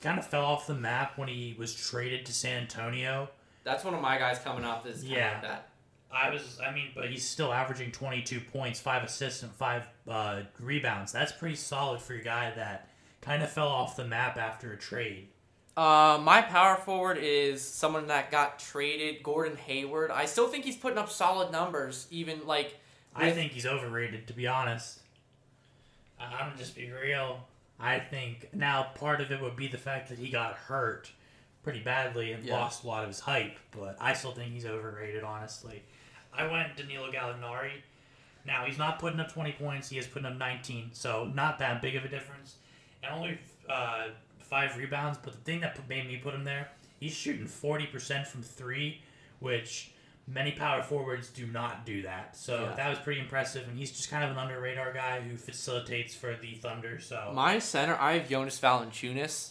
kind of fell off the map when he was traded to San Antonio. That's one of my guys coming off this. Yeah. of that. I was, I mean, but he's still averaging 22 points, five assists, and five uh, rebounds. That's pretty solid for a guy that kind of fell off the map after a trade. Uh, my power forward is someone that got traded, Gordon Hayward. I still think he's putting up solid numbers, even like I think he's overrated, to be honest. I- I'm just be real. I think now part of it would be the fact that he got hurt pretty badly and Yeah. lost a lot of his hype, but I still think he's overrated, honestly. I went Danilo Gallinari. Now he's not putting up 20 points; he is putting up 19, so not that big of a difference. and only uh, five rebounds. But the thing that made me put him there, he's shooting forty percent from three, which many power forwards do not do that. So Yeah. that was pretty impressive, and he's just kind of an under radar guy who facilitates for the Thunder. So My center, I have Jonas Valanciunas.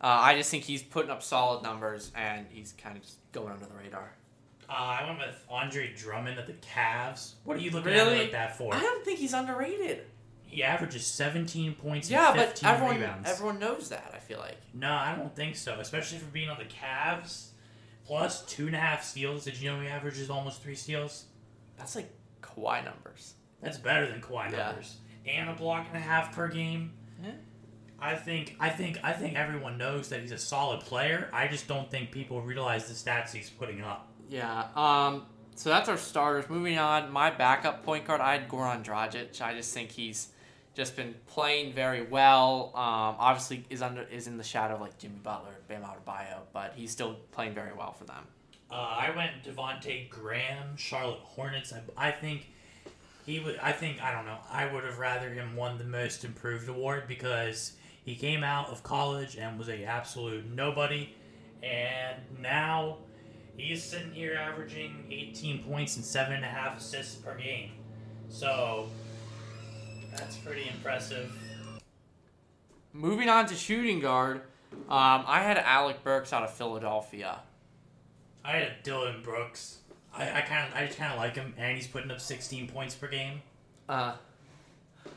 Uh, I just think he's putting up solid numbers, and he's kind of just going under the radar. uh, I went with Andre Drummond at the Cavs. What are you looking at Really? him like that for? I don't think he's underrated. He averages seventeen points Yeah, and but everyone rebounds. everyone knows that. I feel like. No, I don't think so. Especially for being on the Cavs. Plus two and a half steals. Did you know he averages almost three steals? That's like Kawhi numbers. That's better than Kawhi Yeah. numbers. And a block and a half per game. Yeah. I think I think I think everyone knows that he's a solid player. I just don't think people realize the stats he's putting up. Yeah. Um. So that's our starters. Moving on, my backup point guard, I had Goran Dragic. I just think he's just been playing very well. Um. Obviously, is under is in the shadow of like Jimmy Butler, Bam Adebayo, but he's still playing very well for them. Uh, I went Devonte Graham, Charlotte Hornets. I, I think he would. I think I don't know. I would have rather him won the Most Improved award because he came out of college and was a absolute nobody, and now he's sitting here averaging 18 points and seven and a half assists per game. So that's pretty impressive. Moving on to shooting guard, um, I had Alec Burks out of Philadelphia. I had Dillon Brooks. I, I kind of I just kind of like him, and he's putting up 16 points per game. Uh,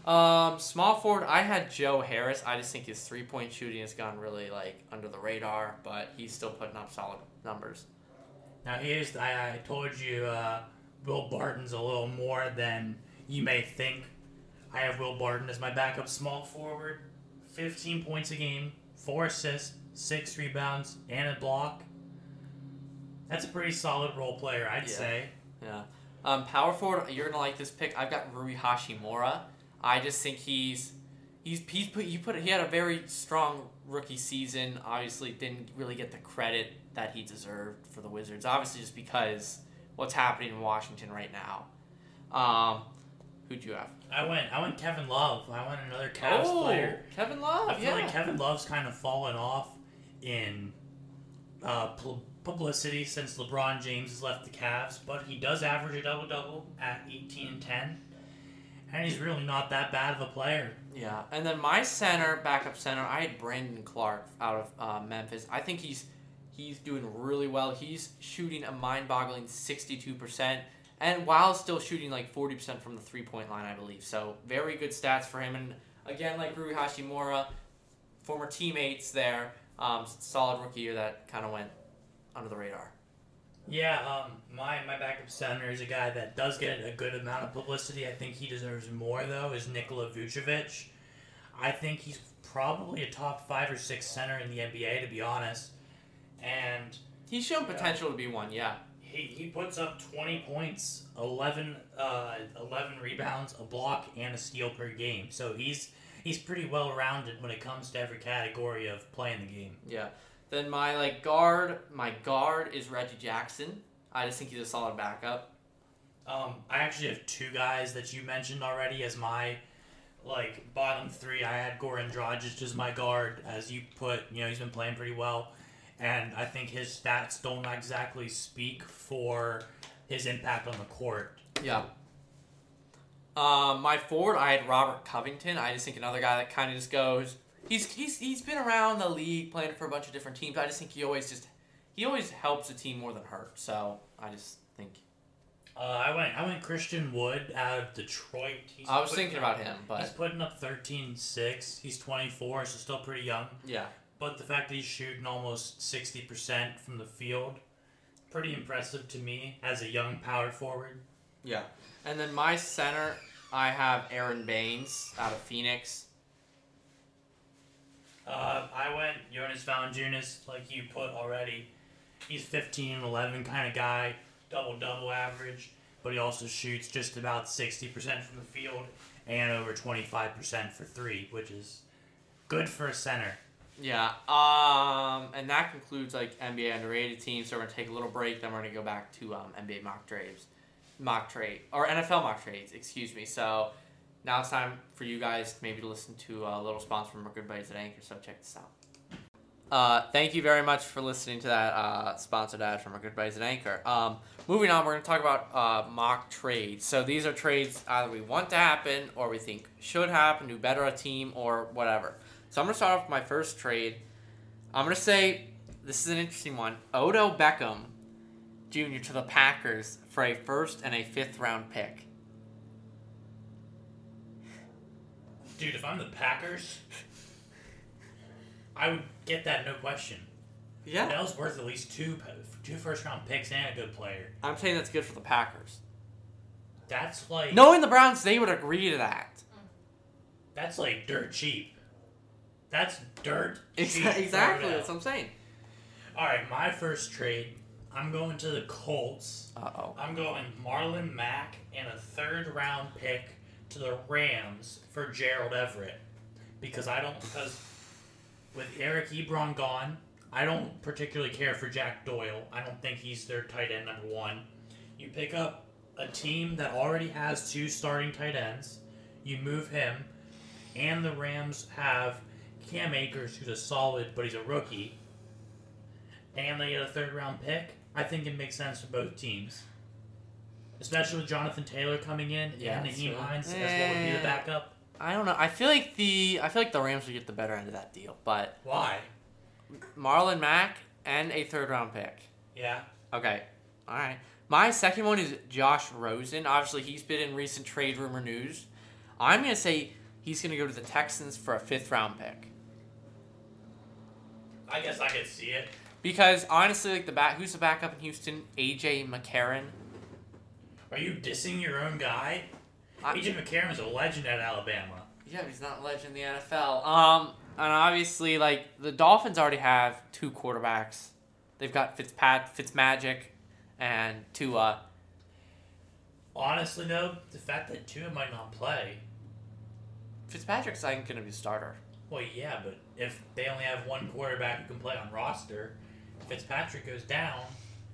um, small forward, I had Joe Harris. I just think his three point shooting has gone really like under the radar, but he's still putting up solid numbers. Now here's I, I told you uh, Will Barton's a little more than you may think. I have Will Barton as my backup small forward. 15 points a game, four assists, six rebounds, and a block. That's a pretty solid role player, I'd Yeah. say. Yeah. Um, power forward, you're gonna like this pick. I've got Rui Hachimura. I just think he's he's he's put you put he had a very strong rookie season. Obviously, didn't really get the credit that he deserved for the Wizards. Obviously, just because what's happening in Washington right now. Um, who'd you have? I went I went Kevin Love. I went another Cavs player. Kevin Love. I feel Oh, yeah. like Kevin Love's kind of fallen off in uh, pu- publicity since LeBron James has left the Cavs, but he does average a double double at 18 and 10, and he's really not that bad of a player. Yeah, and then my center, backup center, I had Brandon Clarke out of uh, Memphis. I think he's he's doing really well. He's shooting a mind-boggling sixty-two percent, and while still shooting like forty percent from the three-point line, I believe. So very good stats for him. And again, like Rui Hachimura, former teammates there, um, solid rookie year that kind of went under the radar. Yeah, um, my my backup center is a guy that does get a good amount of publicity. I think he deserves more though. Is Nikola Vucevic? I think he's probably a top five or six center in the NBA to be honest, and He's shown potential to be one. Yeah. He, he puts up 20 points 11, uh, 11 rebounds a block and a steal per game so he's he's pretty well rounded when it comes to every category of playing the game Yeah. Then my like guard, my guard is Reggie Jackson. I just think he's a solid backup. um, i actually have two guys that you mentioned already as my like bottom three i had goran dragic as my guard as you put you know he's been playing pretty well and i think his stats don't exactly speak for his impact on the court Yeah. Um, my forward, I had Robert Covington. I just think another guy that kind of just goes. He's he's he's been around the league playing for a bunch of different teams. I just think he always just he always helps a team more than hurt. So I just think uh, I went I went Christian Wood out of Detroit. He's I was thinking up- about him, but He's putting up 13-6. He's 24, so still pretty young. yeah, But the fact that he's shooting almost 60% from the field, pretty impressive to me as a young power forward. yeah. And then my center, I have Aron Baynes out of Phoenix. Uh, I went Jonas Valanciunas, like you put already. He's 15 and 11 kind of guy, double double average, but he also shoots just about 60% from the field and over 25% for three, which is good for a center. Yeah. Um, and that concludes like NBA underrated teams. So we're gonna take a little break. Then we're gonna go back to um, NBA mock trades, mock trade or NFL mock trades. Excuse me. So now it's time for you guys maybe to listen to a little sponsor from our good buddies at Anchor. So check this out. Uh, thank you very much for listening to that uh, sponsored ad from our good buddies at Anchor. Um, moving on, we're going to talk about uh, mock trades. So these are trades either we want to happen or we think should happen to better a team or whatever. So I'm to start off with my first trade. I'm going to say this is an interesting one. Odell Beckham Jr. to the Packers for a first and a fifth round pick. Dude, if I'm the Packers, I would get that no question. Yeah. Bell's worth at least two two first round picks and a good player. I'm saying that's good for the Packers. That's like Knowing the Browns, they would agree to that. that's like dirt cheap. That's dirt exactly. That's what. I'm saying. All right, my first trade. I'm going to the Colts. Uh oh. I'm going Marlon Mack and a third round pick to the Rams for Gerald Everett because I don't because with Eric Ebron gone, I don't particularly care for Jack Doyle. I don't think he's their tight end number one. You pick up a team that already has two starting tight ends. You move him, and the Rams have Cam Akers, who's a solid, but he's a rookie. And they get a third round pick. I think it makes sense for both teams. Especially with Jonathan Taylor coming in Yeah, and Nyheim true. Hines as what would be the Eh. backup. I don't know. I feel like the I feel like the Rams would get the better end of that deal, but Why? Marlon Mack and a third round pick. Yeah. Okay. All right. My second one is Josh Rosen. Obviously, he's been in recent trade rumor news. I'm gonna say he's gonna go to the Texans for a fifth round pick I guess I could see it. because honestly, like the back, who's the backup in Houston? AJ McCarron. Are you dissing your own guy? I- AJ McCarron's a legend at Alabama. Yeah, he's not a legend in the NFL. Um, and obviously, like the Dolphins already have two quarterbacks. They've got Fitzpat, Fitzmagic, and Tua. Honestly, though, the fact that Tua might not play, Fitzpatrick's I think gonna be a starter. Well, yeah, but if they only have one quarterback who can play on roster, Fitzpatrick goes down.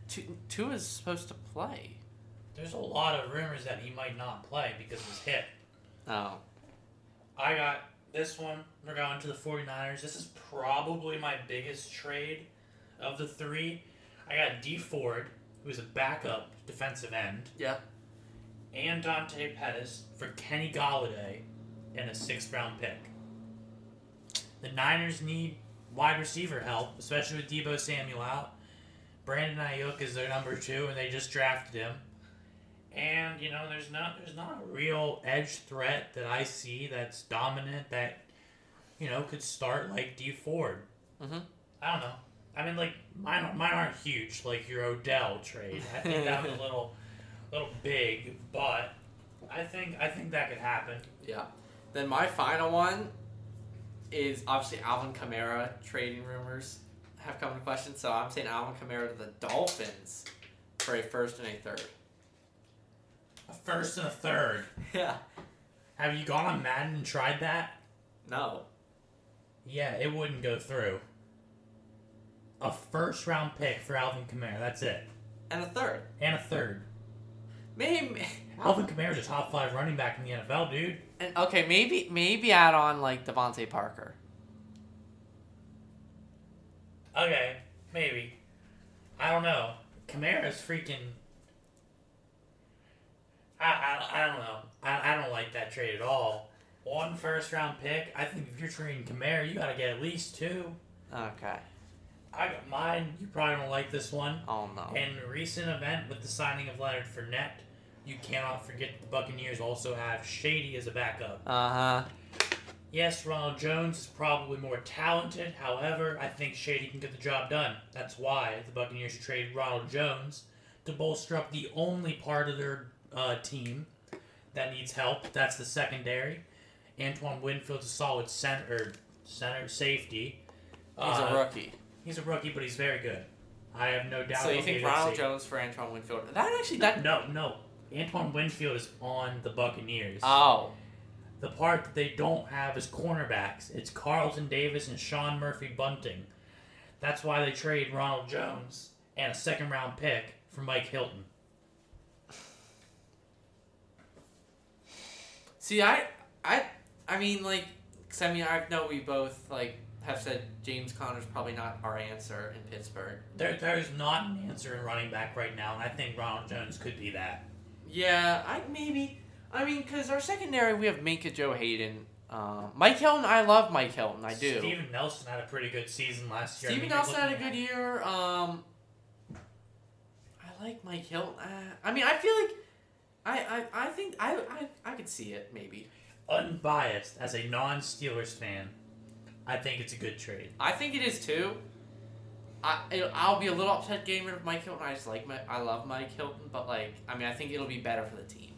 Tu- is supposed to play. There's a lot of rumors that he might not play because of his hip. Oh, I got this one. We're going to the 49ers. This is probably my biggest trade of the three. I got Dee Ford, who's a backup defensive end, yeah. and Dante Pettis for Kenny Golladay and a sixth round pick. The Niners need wide receiver help, especially with Deebo Samuel out. Brandon Aiyuk is their number two, and they just drafted him. And you know, there's not there's not a real edge threat that I see that's dominant that you know could start like Dee Ford. Mhm. I don't know. I mean, like mine mine aren't huge like your Odell trade. I think that was a little little big, but I think I think that could happen. Yeah. Then my final one is obviously Alvin Kamara trading rumors have come into question. So I'm saying Alvin Kamara to the Dolphins for a first and a third. A first and a third. Yeah. Have you gone on Madden and tried that? No. Yeah, it wouldn't go through. A first round pick for Alvin Kamara. That's it, And a third. and a third. Maybe. Alvin Kamara's a top five running back in the NFL, dude. And okay, maybe maybe add on like DeVante Parker. Okay, maybe. I don't know. Kamara's freaking. I, I, I don't know. I, I don't like that trade at all. One first round pick. I think if you're trading Kamara, you gotta get at least two. Okay. I got mine. You probably don't like this one. Oh no. In recent event with the signing of Leonard Fournette, you cannot forget the Buccaneers also have Shady as a backup. Uh huh. Yes, Ronald Jones is probably more talented. However, I think Shady can get the job done. That's why the Buccaneers should trade Ronald Jones to bolster up the only part of their uh, team that needs help. That's the secondary. Antoine Winfield's a solid center, center safety. He's Uh, a rookie. He's a rookie, but he's very good. I have no doubt. So you think Ronald. Jones for Antoine Winfield? That actually that. No, no. Antoine Winfield is on the Buccaneers. Oh. the part that they don't have is cornerbacks. It's Carlton Davis and Sean Murphy Bunting. That's why they trade Ronald Jones and a second round pick for Mike Hilton. See, I I I mean like, 'cause I mean I know we both like have said James Conner's probably not our answer in Pittsburgh. There, there's not an answer in running back right now, and I think Ronald Jones could be that. Yeah, I maybe. I mean, because our secondary we have Minkah Joe Haden. Um, Mike Hilton, I love Mike Hilton. I do. Steven Nelson had a pretty good season last year. I Steven mean, Nelson had a good year. Um, I like Mike Hilton. Uh, I mean, I feel like I, I, I think I, I I could see it maybe. Unbiased as a non-Steelers fan, I think it's a good trade. I think it is too. I I'll be a little upset rid of Mike Hilton. I just like my I love Mike Hilton, but like I mean I think it'll be better for the team.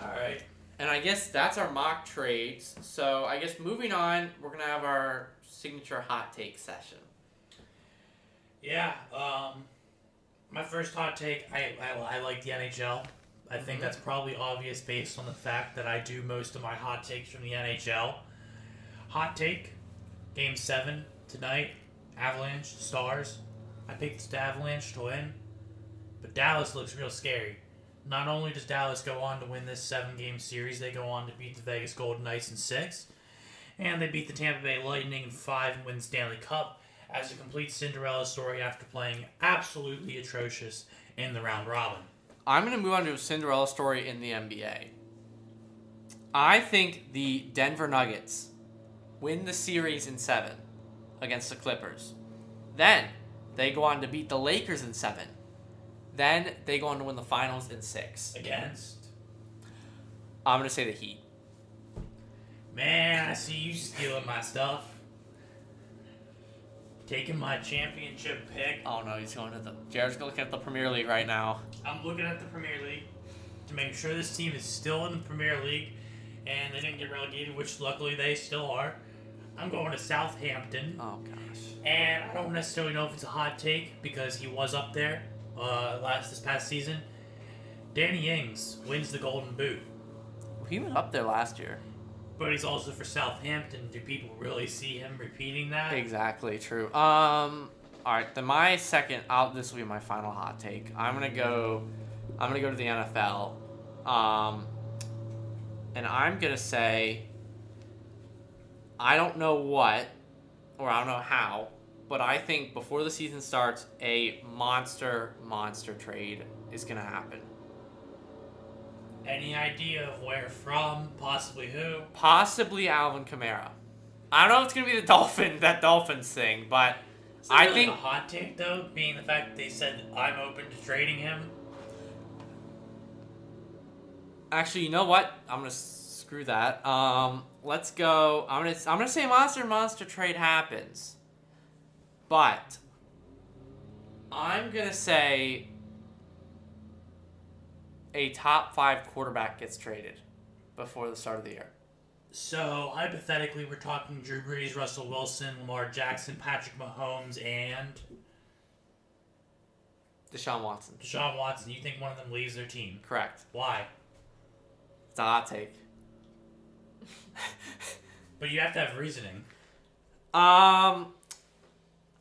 All right. And I guess that's our mock trades. So I guess moving on, we're gonna have our signature hot take session. Yeah. Um, my first hot take. I I, I like the NHL. I think Mhm. that's probably obvious based on the fact that I do most of my hot takes from the NHL. Hot take. Game seven tonight. Avalanche Stars. I picked the Avalanche to win, but Dallas looks real scary. Not only does Dallas go on to win this seven game series, they go on to beat the Vegas Golden Knights in six, and they beat the Tampa Bay Lightning in five and win Stanley Cup as a complete Cinderella story after playing absolutely atrocious in the round robin. I'm going to move on to a Cinderella story in the NBA. I think the Denver Nuggets win the series in seven against the Clippers. Then they go on to beat the Lakers in seven. Then they go on to win the finals in six. Against I'm going to say the Heat. man, I see you stealing my stuff. Taking my championship pick. Oh no, he's going to the. Jared's looking at the Premier League right now. I'm looking at the Premier League to make sure this team is still in the Premier League and they didn't get relegated, which luckily they still are. I'm going to Southampton. Oh gosh. And I don't necessarily know if it's a hot take because he was up there uh, last this past season. Danny Ings wins the Golden Boot, He was up there last year. but he's also for Southampton. Do people really see him repeating that? Exactly true. Um. All right. Then my second. I'll, this will be my final hot take. I'm gonna go. I'm gonna go to the NFL. Um. And I'm gonna say. I don't know what, or I don't know how, but I think before the season starts, a monster, monster trade is gonna happen. Any idea of where from? Possibly who? Possibly Alvin Kamara. I don't know if it's gonna be the Dolphin, that Dolphins thing, but I really think a hot take though, being the fact that they said I'm open to trading him. Actually, you know what? I'm gonna screw that. Um, let's go. I'm gonna I'm gonna say monster monster trade happens, but I'm gonna say a top five quarterback gets traded before the start of the year. So hypothetically, we're talking Drew Brees, Russell Wilson, Lamar Jackson, Patrick Mahomes, and Deshaun Watson. Deshaun Watson. You think one of them leaves their team? Correct. Why? It's a hot take. But you have to have reasoning. Um,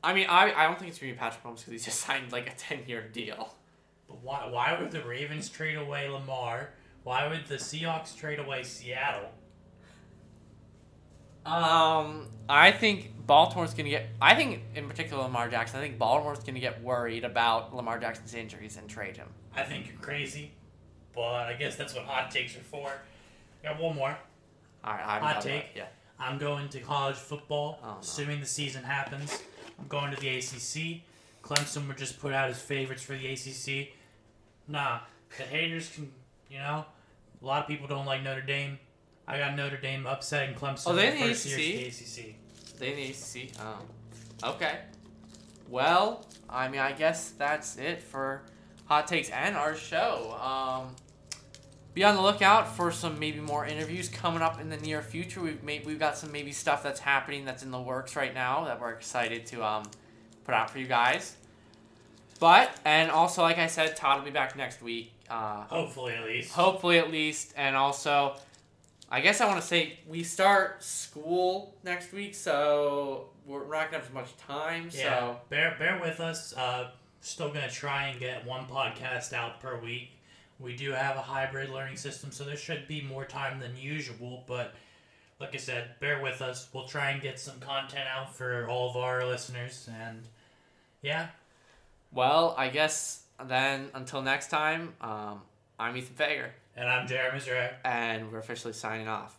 I mean, I, I don't think it's gonna be Patrick Mahomes because he just signed like a ten year deal. But why? Why would the Ravens trade away Lamar? Why would the Seahawks trade away Seattle? Um, I think Baltimore's gonna get. I think in particular Lamar Jackson. I think Baltimore's gonna get worried about Lamar Jackson's injuries and trade him. I think you're crazy, but I guess that's what hot takes are for. I got one more. All right, I'm Hot take. Yeah. I'm going to college football, Oh, no. assuming the season happens. I'm going to the ACC. Clemson would just put out his favorites for the ACC. Nah, the haters can, you know, a lot of people don't like Notre Dame. I got Notre Dame upsetting Clemson. Oh, they the in the it's the ACC. They in the ACC. Oh, okay. Well, I mean, I guess that's it for hot takes and our show. Um, be on the lookout for some maybe more interviews coming up in the near future. We've made we've got some maybe stuff that's happening that's in the works right now that we're excited to um, put out for you guys. But and also, like I said, Todd will be back next week. Uh, Hopefully, at least. hopefully at least and also i guess i want to say we start school next week so we're not gonna have as much time Yeah, so bear bear with us. Uh, still gonna try and get one podcast out per week. We do have a hybrid learning system, so there should be more time than usual. But like I said, bear with us. We'll try and get some content out for all of our listeners. And yeah, Well, I guess then until next time, um, I'm Ethan Fager, and I'm Jeremy Zurek. and we're officially signing off.